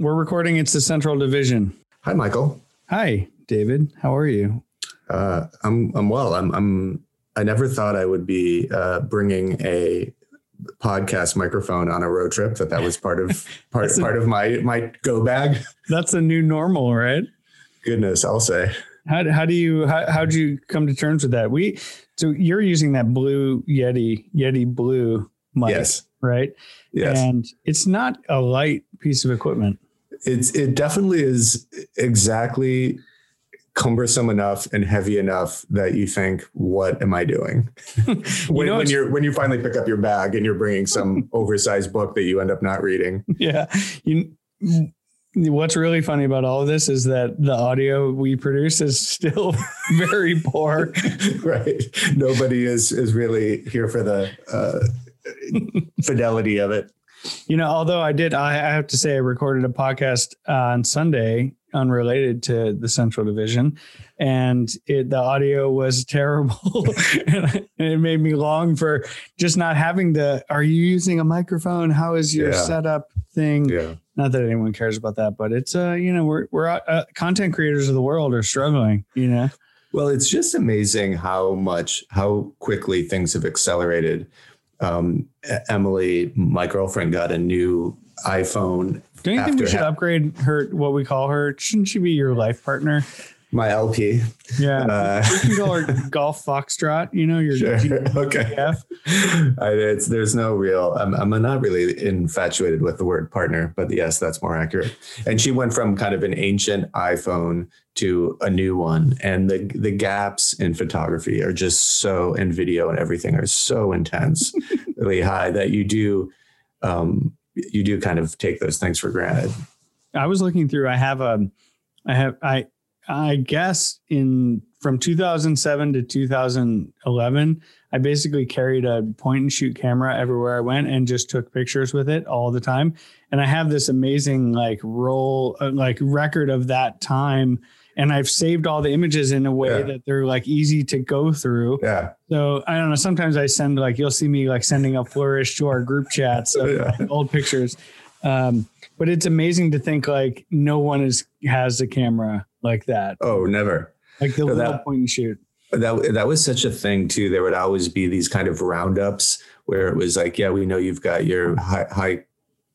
We're recording. It's the Central Division. Hi, Michael. Hi, David. How are you? Uh, I'm I'm well. I'm I'm. I never thought I would be uh, bringing a podcast microphone on a road trip. That that was part of part part of my my go bag. That's a new normal, right? Goodness, I'll say. How how do you how how'd you come to terms with that? We so you're using that blue Yeti Yeti blue mic, Yes. right? Yes. And it's not a light piece of equipment. It's it definitely is exactly cumbersome enough and heavy enough that you think what am i doing when, know, when you're when you finally pick up your bag and you're bringing some oversized book that you end up not reading Yeah. You what's really funny about all of this is that the audio we produce is still very poor. right nobody is is really here for the uh fidelity of it You know, although I did, I, have to say, I recorded a podcast on Sunday unrelated to the Central Division, and it, the audio was terrible, and, and it made me long for just not having the. Are you using a microphone? How is your Yeah. setup thing? yeah Not that anyone cares about that, but it's uh, you know, we're we're uh, content creators of the world are struggling. You know, Well, it's just amazing how much, how quickly things have accelerated. Um, Emily, my girlfriend, got a new iPhone. do you think we should ha- upgrade her? What we call her? Shouldn't she be your life partner? My LP. Yeah. Uh, we can call her Golf Foxtrot. You know, your Sure. Okay. I, it's, there's no real. I'm, I'm not really infatuated with the word partner, but yes, that's more accurate. And she went from kind of an ancient iPhone to a new one, and the the gaps in photography are just so, and video and everything are so intense, really high that you do, um, you do kind of take those things for granted. I was looking through. I have a, I have I, I guess in from 2007 to 2011, I basically carried a point and shoot camera everywhere I went and just took pictures with it all the time. And I have this amazing like roll, uh, like record of that time. And I've saved all the images in a way Yeah. that they're like easy to go through. Yeah, So I don't know. Sometimes I send like you'll see me like sending a flourish to our group chats of Yeah. like, old pictures. Um, but it's amazing to think like no one is has a camera like that, Oh, never. like the So little that- point and shoot. that that was such a thing too. There would always be these kind of roundups where it was like, yeah, we know you've got your high, high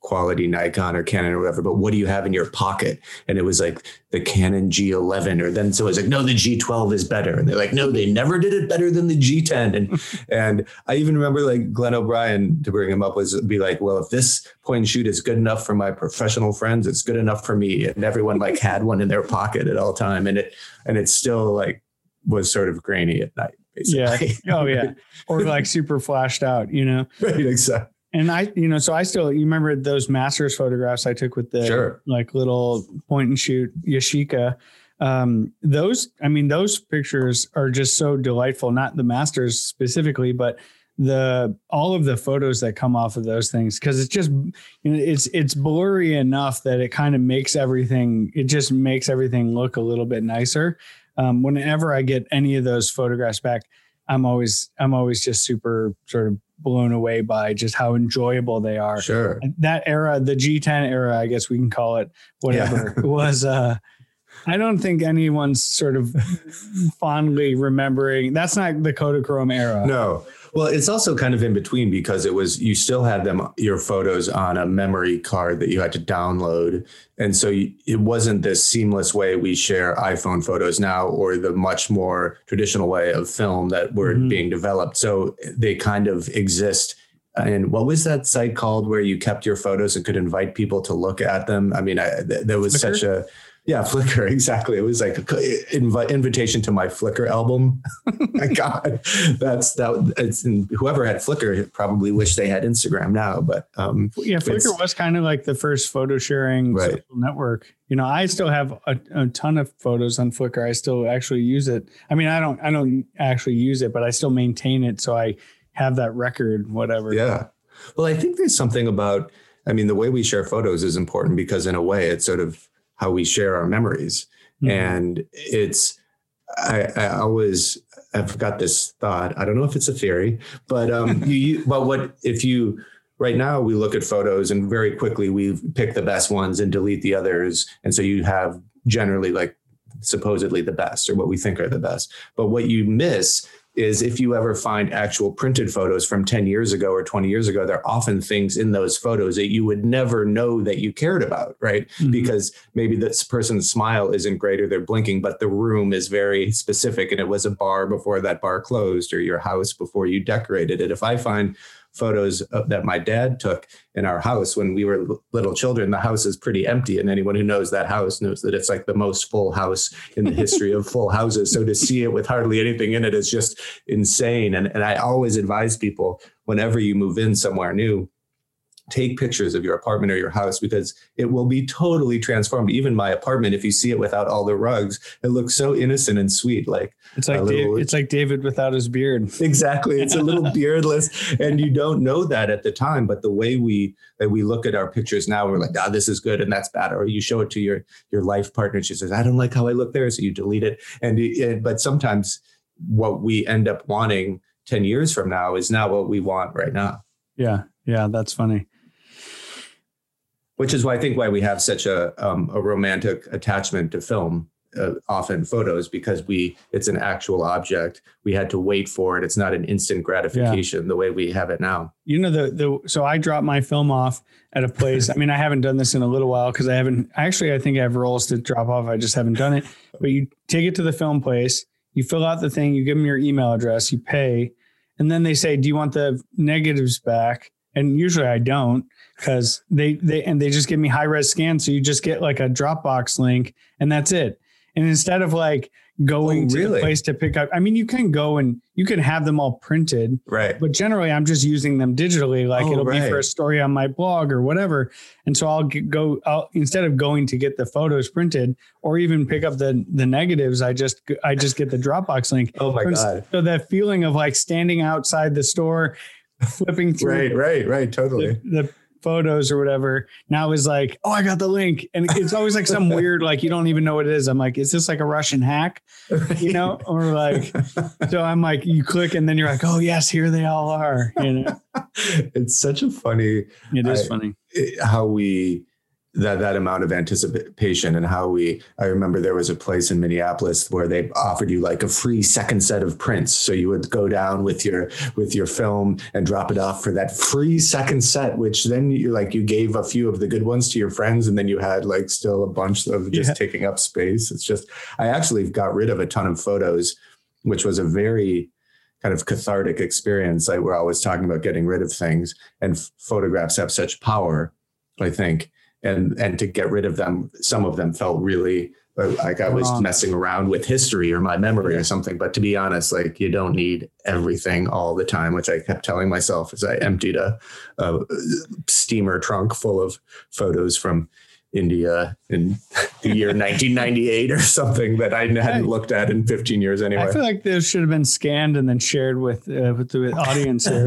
quality Nikon or Canon or whatever, but what do you have in your pocket? And it was like the Canon G11, or then so it was like, no, the G12 is better, and they're like, no, they never did it better than the G10. And and I even remember like Glenn O'Brien to bring him up was be like, well, if this point and shoot is good enough for my professional friends, it's good enough for me. And everyone like had one in their pocket at all time, and it and it still like was sort of grainy at night, Yeah. basically. Oh yeah. Or like super flashed out, you know. right, exactly. And I, you know, so I still you remember those masters photographs I took with the Sure. like little point and shoot Yashica. Um, those, I mean, those pictures are just so delightful. Not the masters specifically, but the all of the photos that come off of those things because it's just you know it's it's blurry enough that it kind of makes everything it just makes everything look a little bit nicer um, whenever i get any of those photographs back i'm always i'm always just super sort of blown away by just how enjoyable they are Sure. that era the g10 era i guess we can call it whatever was uh i don't think anyone's sort of fondly remembering that's not the kodachrome era No. Well, it's also kind of in between because it was you still had them your photos on a memory card that you had to download, and so you, it wasn't this seamless way we share iPhone photos now, or the much more traditional way of film that were Mhm. being developed. So they kind of exist. And what was that site called where you kept your photos and could invite people to look at them? I mean, I, th- there was Flickr? such a yeah, Flickr, exactly. It was like a invi- invitation to my Flickr album. my God, that's that. It's whoever had Flickr probably wish they had Instagram now, but um, Yeah, Flickr was kind of like the first photo sharing Right. social network. You know, I still have a, a ton of photos on Flickr. I still actually use it. I mean, I don't I don't actually use it, but I still maintain it so I have that record whatever. yeah. Well, I think there's something about. I mean, the way we share photos is important because, in a way, it's sort of how we share our memories. Mhm. and it's I, I always I've got this thought. I don't know if it's a theory, but um, you, you but what if you right now we look at photos and very quickly we pick the best ones and delete the others. And so you have generally like supposedly the best or what we think are the best. But what you miss is if you ever find actual printed photos from 10 years ago or 20 years ago, there are often things in those photos that you would never know that you cared about, right? Mm-hmm. Because maybe this person's smile isn't great or they're blinking, but the room is very specific and it was a bar before that bar closed or your house before you decorated it. If I find photos that my dad took in our house when we were little children. The house is pretty empty, and anyone who knows that house knows that it's like the most full house in the history of full houses. So to see it with hardly anything in it is just insane. And and I always advise people whenever you move in somewhere new take pictures of your apartment or your house because it will be totally transformed. Even my apartment, if you see it without all the rugs, it looks so innocent and sweet. Like it's like little, it's like David without his beard. Exactly. It's a little beardless, and you don't know that at the time. But the way we that we look at our pictures now, we're like, ah, this is good and that's bad. Or you show it to your your life partner, she says, I don't like how I look there, so you delete it. And it, but sometimes what we end up wanting 10 years from now is not what we want right now. Yeah. Yeah. That's funny which is why I think why we have such a um, a romantic attachment to film, uh, often photos, because we it's an actual object. We had to wait for it. It's not an instant gratification yeah. the way we have it now. You know the the so I dropped my film off at a place. I mean, I haven't done this in a little while because I haven't actually. I think I have rolls to drop off. I just haven't done it. But you take it to the film place. You fill out the thing. You give them your email address. You pay, and then they say, "Do you want the negatives back?" And usually I don't because they they and they just give me high res scans. So you just get like a Dropbox link and that's it. And instead of like going oh, to the place to pick up, I mean, you can go and you can have them all printed, right? But generally, I'm just using them digitally. Like oh, it'll right. be for a story on my blog or whatever. And so I'll go. I'll instead of going to get the photos printed or even pick up the the negatives, I just I just get the Dropbox link. Oh my god! So that feeling of like standing outside the store, flipping through. right, right, right. Totally. the, the photos or whatever. Now is like, oh, I got the link. And it's always like some weird, like you don't even know what it is. I'm like, is this like a Russian hack? You know? Or like, so I'm like, you click and then you're like, oh yes, here they all are. You know. It's such a funny it is I, funny. How we that that amount of anticipation. And how we I remember there was a place in Minneapolis where they offered you like a free second set of prints. So you would go down with your with your film and drop it off for that free second set which then you like you gave a few of the good ones to your friends and then you had like still a bunch of just yeah. taking up space. It's just I actually got rid of a ton of photos which was a very kind of cathartic experience. Like we're always talking about getting rid of things and photographs have such power I think and and to get rid of them some of them felt really uh, like I was messing around with history or my memory or something. But to be honest, like you don't need everything all the time, which I kept telling myself as I emptied a, a steamer trunk full of photos from India in the year 1998 or something that I hadn't looked at in 15 years anyway. I feel like this should have been scanned and then shared with uh, with the audience. Here.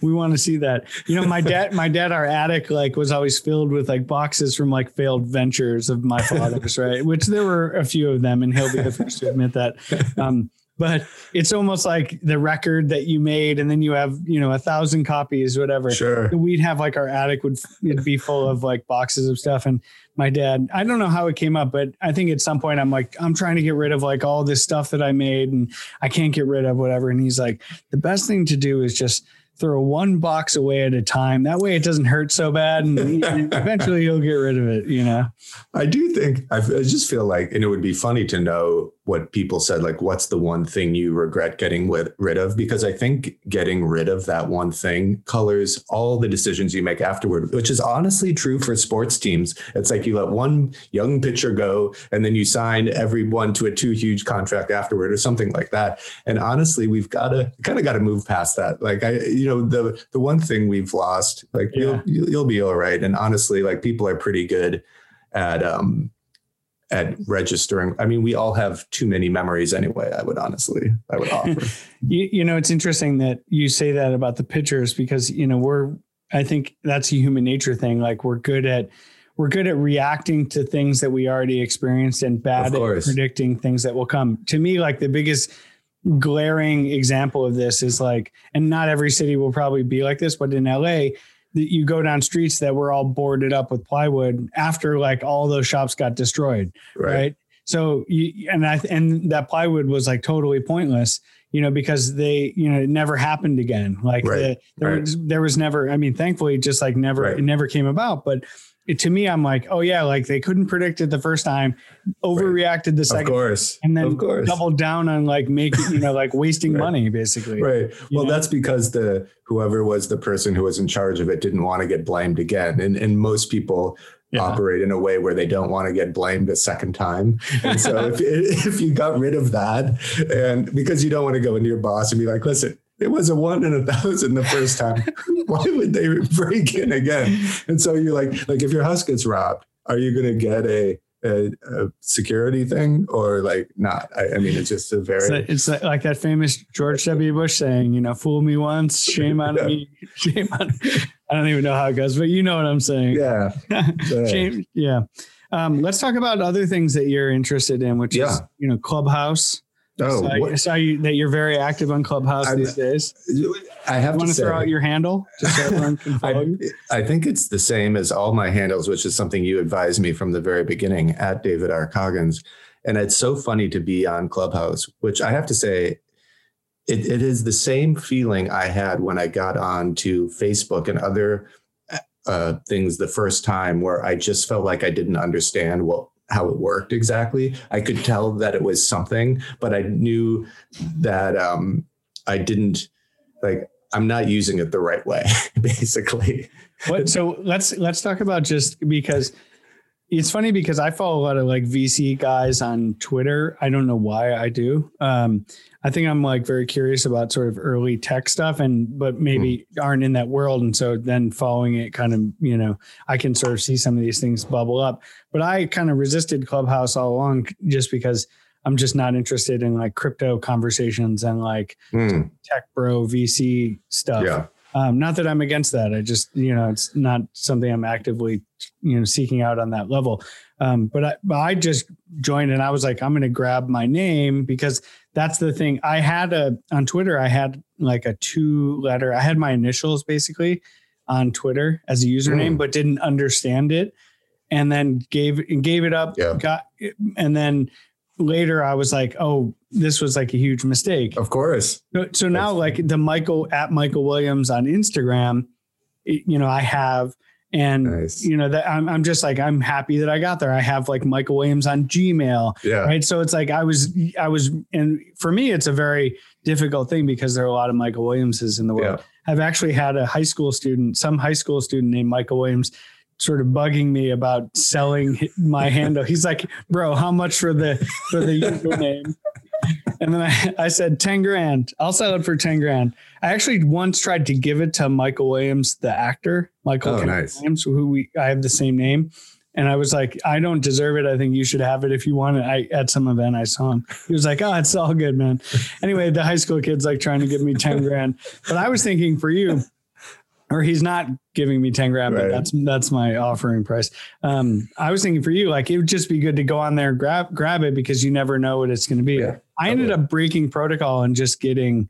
we, we want to see that. You know, my dad, my dad, our attic like was always filled with like boxes from like failed ventures of my father's, right? Which there were a few of them, and he'll be the first to admit that. Um, but it's almost like the record that you made and then you have you know a thousand copies whatever sure we'd have like our attic would be full of like boxes of stuff and my dad i don't know how it came up but i think at some point i'm like i'm trying to get rid of like all this stuff that i made and i can't get rid of whatever and he's like the best thing to do is just throw one box away at a time. That way it doesn't hurt so bad. And eventually you'll get rid of it, you know? I do think, I just feel like, and it would be funny to know what people said like what's the one thing you regret getting with, rid of? Because i think getting rid of that one thing colors all the decisions you make afterward which is honestly true for sports teams. It's like you let one young pitcher go and then you sign everyone to a too huge contract afterward or something like that. And honestly we've got to kind of got to move past that. Like i you know the the one thing we've lost like yeah. you'll you'll be all right. And honestly like people are pretty good at um at registering. I mean, we all have too many memories anyway. I would honestly, I would offer. you, you know, it's interesting that you say that about the pictures because you know we're. I think that's a human nature thing. Like we're good at we're good at reacting to things that we already experienced and bad at predicting things that will come. To me, like the biggest glaring example of this is like, and not every city will probably be like this, but in LA, you go down streets that were all boarded up with plywood after like all those shops got destroyed, right? right? So you and I and that plywood was like totally pointless, you know, because they, you know, it never happened again. Like right. the, there right. was there was never. I mean, thankfully, just like never it never came about. But to me, I'm like, oh yeah, like they couldn't predict it the first time, overreacted the second, of course, and then of course. doubled down on like making, you know, like wasting money basically. Right. Well, know? that's because the whoever was the person who was in charge of it didn't want to get blamed again, and and most people yeah. operate in a way where they don't want to get blamed a second time. And so if, if you got rid of that and because you don't want to go into your boss and be like, listen, it was a one in a thousand the first time. Why would they break in again? And so you're like, like if your house gets robbed, are you going to get a a, a, security thing or like not. I, I, mean, it's just a very. It's, like, like, that famous George W. Bush saying, you know, fool me once, shame on me, shame on. I don't even know how it goes, but you know what I'm saying. Yeah. shame. Yeah. Um, let's talk about other things that you're interested in, which yeah. is, you know, Clubhouse. Oh, so I saw you that you're very active on Clubhouse I'm, these days. I have you to say, throw out your handle just so everyone can follow I, you. I think it's the same as all my handles, which is something you advised me from the very beginning at David R. Coggins. And it's so funny to be on Clubhouse, which I have to say, it, it is the same feeling I had when I got on to Facebook and other uh, things the first time, where I just felt like I didn't understand what how it worked exactly. I could tell that it was something, but I knew that um, I didn't like. I'm not using it the right way, basically. What? So let's let's talk about just because it's funny because I follow a lot of like VC guys on Twitter. I don't know why I do. Um, I think I'm like very curious about sort of early tech stuff and but maybe mm. aren't in that world. And so then following it kind of, you know, I can sort of see some of these things bubble up. But I kind of resisted Clubhouse all along just because I'm just not interested in like crypto conversations and like mm. tech bro VC stuff. Yeah. Um, not that I'm against that. I just, you know, it's not something I'm actively, you know, seeking out on that level. Um, but I, but I just joined and I was like, I'm going to grab my name because that's the thing. I had a on Twitter. I had like a two letter. I had my initials basically on Twitter as a username, mm. but didn't understand it, and then gave gave it up. Yeah. Got and then later I was like, oh, this was like a huge mistake. Of course. So, so now, like the Michael at Michael Williams on Instagram, you know, I have, and nice. you know that I'm, I'm just like I'm happy that I got there. I have like Michael Williams on Gmail. Yeah. Right. So it's like I was, I was, and for me, it's a very difficult thing because there are a lot of Michael Williamses in the world. Yeah. I've actually had a high school student, some high school student named Michael Williams sort of bugging me about selling my handle. He's like, bro, how much for the for the username? And then I, I said 10 grand. I'll sell it for 10 grand. I actually once tried to give it to Michael Williams, the actor, Michael oh, nice. Williams, who we I have the same name. And I was like, I don't deserve it. I think you should have it if you want it. I at some event I saw him. He was like, Oh, it's all good, man. Anyway, the high school kid's like trying to give me 10 grand. But I was thinking for you, or he's not giving me 10 grand, right. but that's that's my offering price. Um, I was thinking for you, like it would just be good to go on there and grab grab it because you never know what it's going to be. Yeah, I ended up breaking protocol and just getting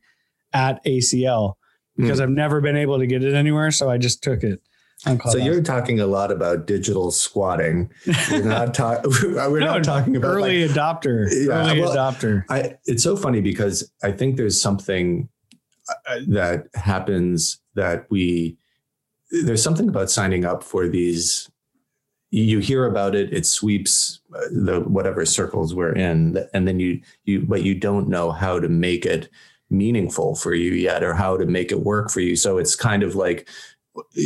at ACL because mm. I've never been able to get it anywhere. So I just took it. So you're talking a lot about digital squatting. We're not talking. we're no, not talking about early like, adopter. Yeah, early well, adopter. I, it's so funny because I think there's something that happens that we there's something about signing up for these. You hear about it it sweeps uh, the whatever circles we're in and then you you but you don't know how to make it meaningful for you yet or how to make it work for you. So it's kind of like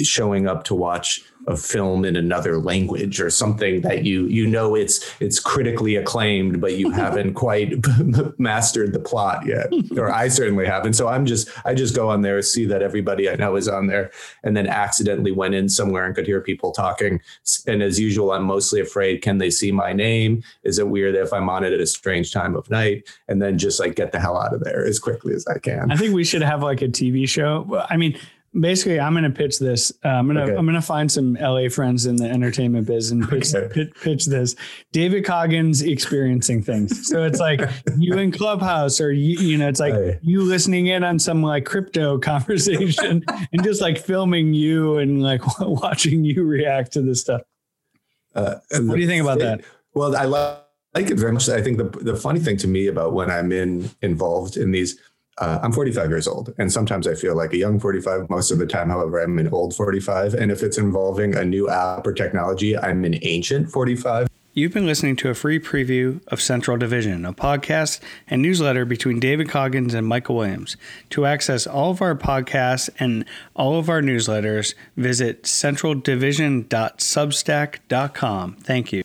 showing up to watch a film in another language or something that you you know it's it's critically acclaimed but you haven't quite mastered the plot yet. Or I certainly haven't so I'm just I just go on there see that everybody I know is on there and then accidentally went in somewhere and could hear people talking. And as usual I'm mostly afraid can they see my name? Is it weird if I'm on it at a strange time of night? And then just like get the hell out of there as quickly as I can. I think we should have like a TV show. I mean basically I'm going to pitch this. Uh, I'm going to Okay. I'm going to find some LA friends in the entertainment biz and pitch, Okay. pitch, pitch this. David Coggins experiencing things. So it's like you in Clubhouse or you you know it's like Right. you listening in on some like crypto conversation and just like filming you and like watching you react to this stuff. Uh, What do you think about that? Well, I li- like it very much. I think the the funny thing to me about when I'm in involved in these, uh, I'm 45 years old, and sometimes I feel like a young 45. Most of the time, however, I'm an old 45. And if it's involving a new app or technology, I'm an ancient 45. You've been listening to a free preview of Central Division, a podcast and newsletter between David Coggins and Michael Williams. To access all of our podcasts and all of our newsletters, visit centraldivision.substack.com. Thank you.